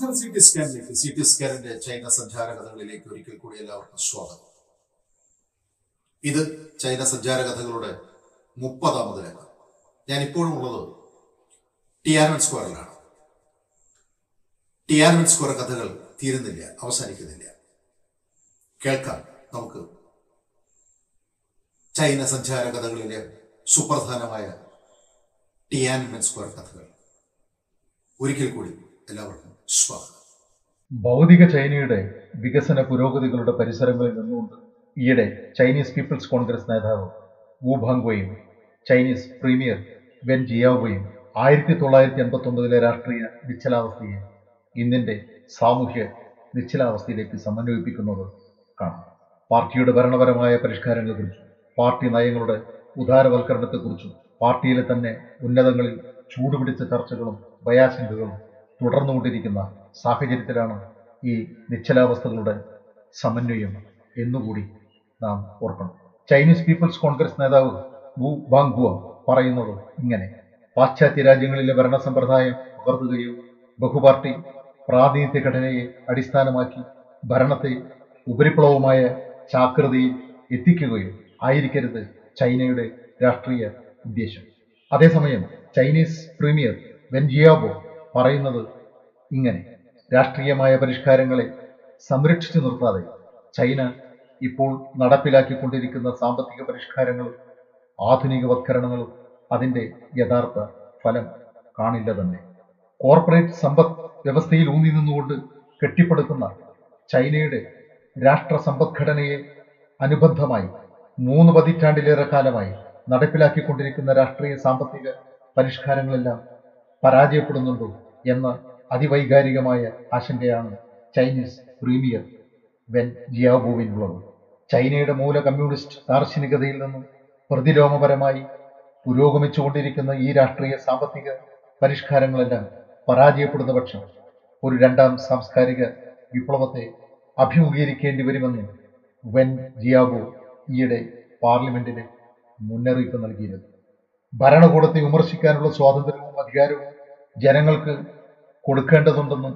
നമസ്കാരം C T സ്കാനിലേക്ക് C T സ്കാനിന്റെ ചൈന സഞ്ചാര കഥകളിലേക്ക് ഒരിക്കൽ കൂടി എല്ലാവർക്കും സ്വാഗതം. ഇത് ചൈന സഞ്ചാര കഥകളുടെ മുപ്പതാമത് രംഗം. ഞാൻ ഇപ്പോഴും ഉള്ളത് ടിയാനൻ സ്ക്വയറിലാണ്. ടിയാനൻ സ്ക്വയർ കഥകൾ തീരുന്നില്ല അവസാനിക്കുന്നില്ല. കേൾക്കാം നമുക്ക്. ചൈന സഞ്ചാര കഥകളിലെ സുപ്രധാനമായ ടിയാനൻ സ്ക്വയർ കഥകൾ. ഒരിക്കൽ കൂടി എല്ലാവർക്കും സ്വാഗതം ഭൗതിക ചൈനയുടെ വികസന പുരോഗതികളുടെ പരിസരങ്ങളിൽ നിന്നുകൊണ്ട് ഈയിടെ ചൈനീസ് പീപ്പിൾസ് കോൺഗ്രസ് നേതാവ് വു ഭാങ്വയും ചൈനീസ് പ്രീമിയർ വെൻ ജിയാവോയും ആയിരത്തി തൊള്ളായിരത്തി എൺപത്തി ഒമ്പതിലെ രാഷ്ട്രീയ നിശ്ചലാവസ്ഥയെ ഇന്ത്യന്റെ സാമൂഹ്യ നിശ്ചലാവസ്ഥയിലേക്ക് സമന്വയിപ്പിക്കുന്നത് കാണാം. പാർട്ടിയുടെ ഭരണപരമായ പരിഷ്കാരങ്ങളെക്കുറിച്ചും പാർട്ടി നയങ്ങളുടെ ഉദാരവൽക്കരണത്തെക്കുറിച്ചും പാർട്ടിയിലെ തന്നെ ഉന്നതങ്ങളിൽ ചൂടുപിടിച്ച ചർച്ചകളും ഭയാശങ്കകളും തുടർന്നുകൊണ്ടിരിക്കുന്ന സാഹചര്യത്തിലാണ് ഈ നിശ്ചലാവസ്ഥകളുടെ സമന്വയം എന്നുകൂടി നാം ഓർക്കണം. ചൈനീസ് പീപ്പിൾസ് കോൺഗ്രസ് നേതാവ് വു ബാങ്കുവ പറയുന്നത് ഇങ്ങനെ. പാശ്ചാത്യ രാജ്യങ്ങളിലെ ഭരണ സമ്പ്രദായം പകർത്തുകയോ ബഹുപാർട്ടി പ്രാതിനിധ്യ ഘടനയെ അടിസ്ഥാനമാക്കി ഭരണത്തെ ഉപരിപ്ലവമായ ചാക്രതയിൽ എത്തിക്കുകയോ ആയിരിക്കരുത് ചൈനയുടെ രാഷ്ട്രീയ ഉദ്ദേശം. അതേസമയം ചൈനീസ് പ്രീമിയർ വെൻ ജിയാബോ പറയുന്നത് ഇങ്ങനെ. രാഷ്ട്രീയമായ പരിഷ്കാരങ്ങളെ സംരക്ഷിച്ചു നിർത്താതെ ചൈന ഇപ്പോൾ നടപ്പിലാക്കിക്കൊണ്ടിരിക്കുന്ന സാമ്പത്തിക പരിഷ്കാരങ്ങളും ആധുനികവത്കരണങ്ങളും അതിന്റെ യഥാർത്ഥ ഫലം കാണില്ല തന്നെ. കോർപ്പറേറ്റ് സമ്പദ് വ്യവസ്ഥയിൽ ഊന്നി നിന്നുകൊണ്ട് കെട്ടിപ്പടുക്കുന്ന ചൈനയുടെ രാഷ്ട്ര സമ്പദ്ഘടനയെ അനുബന്ധമായി മൂന്ന് പതിറ്റാണ്ടിലേറെ കാലമായി നടപ്പിലാക്കിക്കൊണ്ടിരിക്കുന്ന രാഷ്ട്രീയ സാമ്പത്തിക പരിഷ്കാരങ്ങളെല്ലാം പരാജയപ്പെടുന്നുണ്ടോ എന്ന അതിവൈകാരികമായ ആശങ്കയാണ് ചൈനീസ് പ്രീമിയർ വെൻ ജിയാബുവിനുള്ളത് ചൈനയുടെ മൂല കമ്മ്യൂണിസ്റ്റ് ദാർശനികതയിൽ നിന്നും പ്രതിലോമപരമായി പുരോഗമിച്ചുകൊണ്ടിരിക്കുന്ന ഈ രാഷ്ട്രീയ സാമ്പത്തിക പരിഷ്കാരങ്ങളെല്ലാം പരാജയപ്പെടുന്ന പക്ഷം ഒരു രണ്ടാം സാംസ്കാരിക വിപ്ലവത്തെ അഭിമുഖീകരിക്കേണ്ടി വരുമെന്ന് വെൻ ജിയാബു ഈയിടെ പാർലമെന്റിന് മുന്നറിയിപ്പ് നൽകിയിരുന്നു. ഭരണകൂടത്തെ വിമർശിക്കാനുള്ള സ്വാതന്ത്ര്യവും അധികാരവും ജനങ്ങൾക്ക് കൊടുക്കേണ്ടതുണ്ടെന്ന്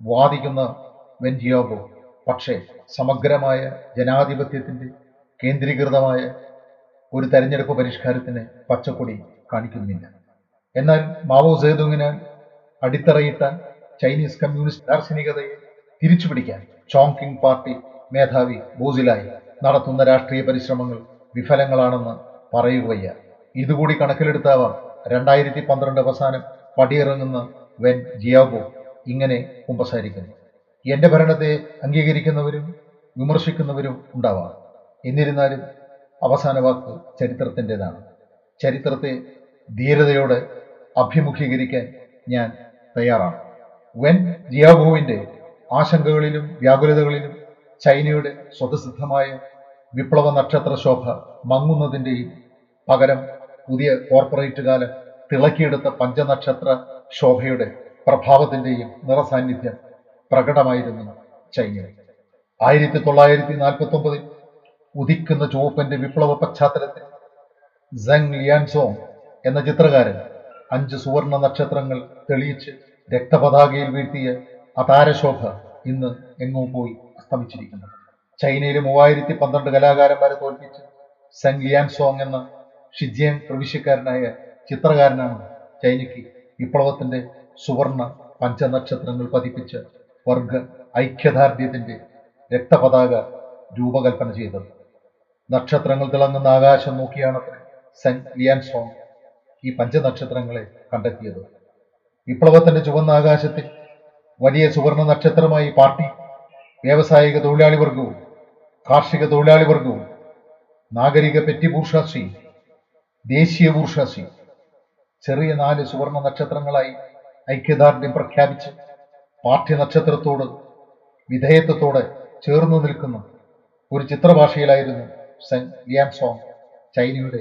വാദിക്കുന്ന വെൻജിയാബോ പക്ഷേ സമഗ്രമായ ജനാധിപത്യത്തിന്റെ കേന്ദ്രീകൃതമായ ഒരു തെരഞ്ഞെടുപ്പ് പരിഷ്കാരത്തിന് പച്ചക്കൊടി കാണിക്കുന്നില്ല. എന്നാൽ മാവോ സേതുങ്ങിന് അടിത്തറയിട്ട ചൈനീസ് കമ്മ്യൂണിസ്റ്റ് ദാർശനികതയെ തിരിച്ചുപിടിക്കാൻ ചോങ്കിങ് പാർട്ടി മേധാവി ബോസിലായി നടത്തുന്ന രാഷ്ട്രീയ പരിശ്രമങ്ങൾ വിഫലങ്ങളാണെന്ന് പറയുകയ്യ. ഇതുകൂടി കണക്കിലെടുത്താവാം രണ്ടായിരത്തി പന്ത്രണ്ട് അവസാനം പടിയിറങ്ങുന്ന വെൻ ജിയാബോ ഇങ്ങനെ കുമ്പസാരിക്കുന്നു. എന്റെ ഭരണത്തെ അംഗീകരിക്കുന്നവരും വിമർശിക്കുന്നവരും ഉണ്ടാവാം. എന്നിരുന്നാലും അവസാന വാക്ക് ചരിത്രത്തിന്റെതാണ് ചരിത്രത്തെ ധീരതയോടെ അഭിമുഖീകരിക്കാൻ ഞാൻ തയ്യാറാണ്. വെൻ ജിയാബോവിന്റെ ആശങ്കകളിലും വ്യാകുലതകളിലും ചൈനയുടെ സ്വതസിദ്ധമായ വിപ്ലവ നക്ഷത്ര ശോഭ മങ്ങുന്നതിന്റെയും പകരം പുതിയ കോർപ്പറേറ്റ് കാലം തിളക്കിയെടുത്ത പഞ്ചനക്ഷത്ര ശോഭയുടെ പ്രഭാവത്തിന്റെയും നിറസാന്നിധ്യം പ്രകടമായിരുന്നു ചൈനയിൽ. ആയിരത്തി തൊള്ളായിരത്തി നാൽപ്പത്തി ഒമ്പതിൽ ഉദിക്കുന്ന ചുവപ്പന്റെ വിപ്ലവ പശ്ചാത്തലത്തിൽ സെങ് ലിയാൻസോങ് എന്ന ചിത്രകാരൻ അഞ്ച് സുവർണ നക്ഷത്രങ്ങൾ തെളിയിച്ച് രക്തപതാകയിൽ വീഴ്ത്തിയ അതാരശോഭ ഇന്ന് എങ്ങോ പോയി അസ്തമിച്ചിരിക്കുന്നു. ചൈനയിലെ മൂവായിരത്തി പന്ത്രണ്ട് കലാകാരന്മാരെ തോൽപ്പിച്ച് സെങ് ലിയാൻസോങ് എന്ന ഷിജിയൻ പ്രവിശ്യക്കാരനായ ചിത്രകാരനാണ് ചൈനയ്ക്ക് വിപ്ലവത്തിന്റെ സുവർണ പഞ്ചനക്ഷത്രങ്ങൾ പതിപ്പിച്ച് വർഗ ഐക്യദാർഢ്യത്തിന്റെ രക്തപതാക രൂപകൽപ്പന ചെയ്തത്. നക്ഷത്രങ്ങൾ തിളങ്ങുന്ന ആകാശം നോക്കിയാണത്രേ സെന്റ് ലിയാൻസോങ് ഈ പഞ്ചനക്ഷത്രങ്ങളെ കണ്ടെത്തിയത്. വിപ്ലവത്തിന്റെ ചുവന്ന ആകാശത്തിൽ വലിയ സുവർണ നക്ഷത്രമായി പാർട്ടി വ്യാവസായിക തൊഴിലാളി വർഗവും കാർഷിക തൊഴിലാളി വർഗവും നാഗരിക പെറ്റി ബൂർഷാസി ദേശീയ ബൂർഷാസി ചെറിയ നാല് സുവർണ നക്ഷത്രങ്ങളായി ഐക്യദാർഢ്യം പ്രഖ്യാപിച്ച് പാർട്ടി നക്ഷത്രത്തോട് വിധേയത്വത്തോടെ ചേർന്നു നിൽക്കുന്ന ഒരു ചിത്രഭാഷയിലായിരുന്നു സെങ് ലിയാൻസോങ് ചൈനയുടെ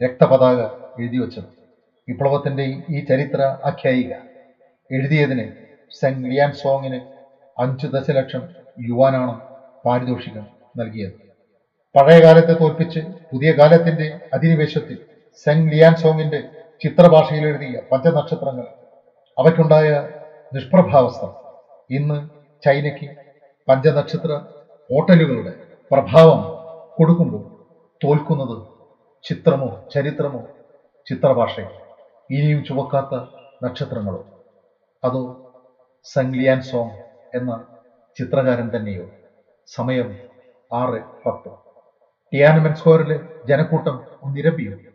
രക്തപതാക എഴുതി വച്ചത്. വിപ്ലവത്തിന്റെ ഈ ചരിത്ര ആഖ്യായിക എഴുതിയതിന് സെങ് ലിയാൻസോങ്ങിന് അഞ്ചു ദശലക്ഷം യുവാനാണ് പാരിതോഷികം നൽകിയത്. പഴയ കാലത്തെ തോൽപ്പിച്ച് പുതിയ കാലത്തിന്റെ അധിനിവേശത്തിൽ സെങ് ലിയാൻ ലിയാൻസോങ്ങിന്റെ ചിത്രഭാഷയിൽ എഴുതിയ പഞ്ചനക്ഷത്രങ്ങൾ. അവയ്ക്കുണ്ടായ നിഷ്പ്രഭാവസ്ഥ. ഇന്ന് ചൈനയ്ക്ക് പഞ്ചനക്ഷത്ര ഹോട്ടലുകളുടെ പ്രഭാവം കൊടുക്കുമ്പോൾ തോൽക്കുന്നത് ചിത്രമോ ചരിത്രമോ ചിത്രഭാഷയോ? ഇനിയും ചുവക്കാത്ത നക്ഷത്രങ്ങളോ? അതോ സംഗ്ലിയാൻ സോങ് എന്ന ചിത്രകാരൻ തന്നെയോ? സമയം ആറ് പത്ത്. ടിയാനമൻ സ്ക്വയറിലെ ജനക്കൂട്ടം ഒന്നിരപ്പിയും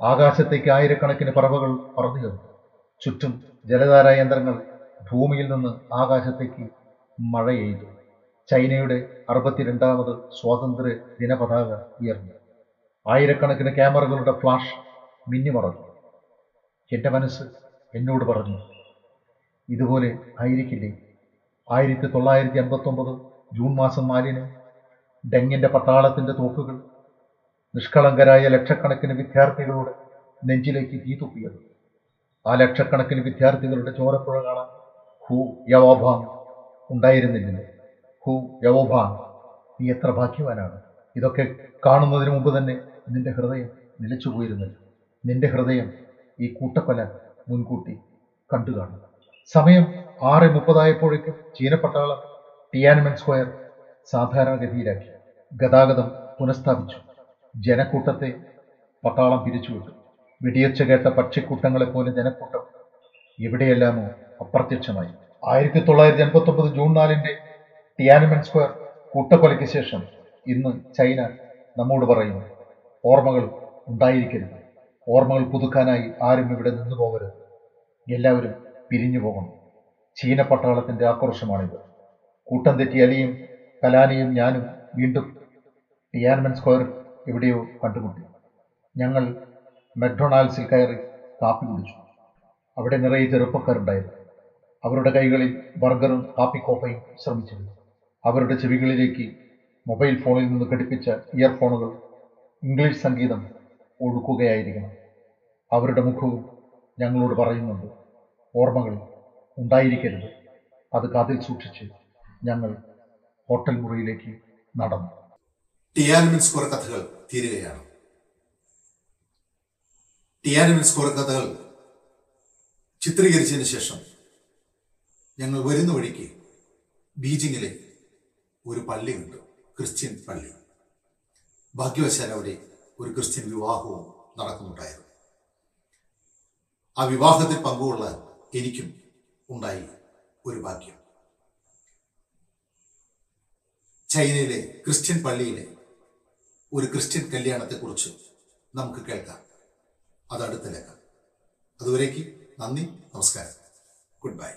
ആകാശത്തേക്ക് ആയിരക്കണക്കിന് പറവകൾ പറന്നു ചുറ്റും ജലധാരാ യന്ത്രങ്ങൾ ഭൂമിയിൽ നിന്ന് ആകാശത്തേക്ക് മഴ എയ്തു ചൈനയുടെ അറുപത്തിരണ്ടാമത് സ്വാതന്ത്ര്യ ദിന പതാക ഉയർന്നു. ആയിരക്കണക്കിന് ക്യാമറകളുടെ ഫ്ലാഷ് മിന്നിമറഞ്ഞു എന്റെ മനസ്സ് എന്നോട് പറഞ്ഞു ഇതുപോലെ ആയിരിക്കില്ലേ? ആയിരത്തി തൊള്ളായിരത്തി അൻപത്തി ഒമ്പത് ജൂൺ മാസം നാലിന് ഡെങ്ങിന്റെ പട്ടാളത്തിന്റെ തോക്കുകൾ നിഷ്കളങ്കരായ ലക്ഷക്കണക്കിന് വിദ്യാർത്ഥികളുടെ നെഞ്ചിലേക്ക് തീ തുപ്പിയത് ആ ലക്ഷക്കണക്കിന് വിദ്യാർത്ഥികളുടെ ചോരപ്പുഴ കാണാൻ ഹു യവോഭാങ് ഉണ്ടായിരുന്നില്ല ഹു യവോഭാങ് നീ എത്ര ഭാഗ്യവാനാണ്? ഇതൊക്കെ കാണുന്നതിന് മുമ്പ് തന്നെ നിന്റെ ഹൃദയം നിലച്ചു പോയിരുന്നില്ല. നിന്റെ ഹൃദയം ഈ കൂട്ടക്കൊല മുൻകൂട്ടി കണ്ടു കാണും. സമയം ആറ് മുപ്പതായപ്പോഴേക്കും ചീനപ്പട്ടാളം ടിയാനമൻ സ്ക്വയർ സാധാരണഗതിയിലാക്കി ഗതാഗതം പുനഃസ്ഥാപിച്ചു. ജനക്കൂട്ടത്തെ പട്ടാളം പിരിച്ചുവിട്ടു വെടിയൊച്ച കേട്ട പക്ഷിക്കൂട്ടങ്ങളെപ്പോലെ ജനക്കൂട്ടം എവിടെയെല്ലാമോ അപ്രത്യക്ഷമായി. ആയിരത്തി തൊള്ളായിരത്തി എൺപത്തി ഒമ്പത് ജൂൺ നാലിന്റെ ടിയാനമൻ സ്ക്വയർ കൂട്ടക്കൊലയ്ക്ക് ശേഷം ഇന്ന് ചൈന നമ്മോട് പറയുന്നു ഓർമ്മകൾ ഉണ്ടായിരിക്കരുത്. ഓർമ്മകൾ പുതുക്കാനായി ആരും ഇവിടെ നിന്നു പോകരുത്. എല്ലാവരും പിരിഞ്ഞു പോകണം. ചീന പട്ടാളത്തിന്റെ ആക്രോശമാണിത്. കൂട്ടം തെറ്റി അലിയും കലാനിയും ഞാനും വീണ്ടും ടിയാനമൻ സ്ക്വയർ എവിടെയോ കണ്ടുമുട്ടി. ഞങ്ങൾ മെക്ഡൊണാൾഡ്സിൽ കയറി കാപ്പി കുടിച്ചു. അവിടെ നിറയെ ചെറുപ്പക്കാരുണ്ടായിരുന്നു. അവരുടെ കൈകളിൽ ബർഗറും കാപ്പിക്കോപ്പയും ശ്രമിച്ചിരുന്നു. അവരുടെ ചെവികളിലേക്ക് മൊബൈൽ ഫോണിൽ നിന്ന് ഘടിപ്പിച്ച ഇയർഫോണുകൾ ഇംഗ്ലീഷ് സംഗീതം ഒഴുക്കുകയായിരിക്കണം. അവരുടെ മുഖവും ഞങ്ങളോട് പറയുന്നുണ്ട് ഓർമ്മകൾ ഉണ്ടായിരിക്കരുത്. അത് കാതിൽ സൂക്ഷിച്ച് ഞങ്ങൾ ഹോട്ടൽ മുറിയിലേക്ക് നടന്നു. ടിയാനമിൻ സ്കോർ കഥകൾ തീരുകയാണ്. ടിയാനമിൻ സ്കോർ കഥകൾ ചിത്രീകരിച്ചതിന് ശേഷം ഞങ്ങൾ വരുന്ന വഴിക്ക് ബീജിങ്ങിലെ ഒരു പള്ളി കണ്ടു. ക്രിസ്ത്യൻ പള്ളി. ഭാഗ്യവശാൽ അവിടെ ഒരു ക്രിസ്ത്യൻ വിവാഹവും നടക്കുന്നുണ്ടായിരുന്നു. ആ വിവാഹത്തിൽ പങ്കുകൊള്ള എനിക്കും ഉണ്ടായി ഒരു ഭാഗ്യം. ചൈനയിലെ ക്രിസ്ത്യൻ പള്ളിയിലെ ഒരു ക്രിസ്ത്യൻ കല്യാണത്തെക്കുറിച്ച് നമുക്ക് കേൾക്കാം. അത് അടുത്തിലേക്ക് അതുവരേക്ക് നന്ദി നമസ്കാരം. Good bye.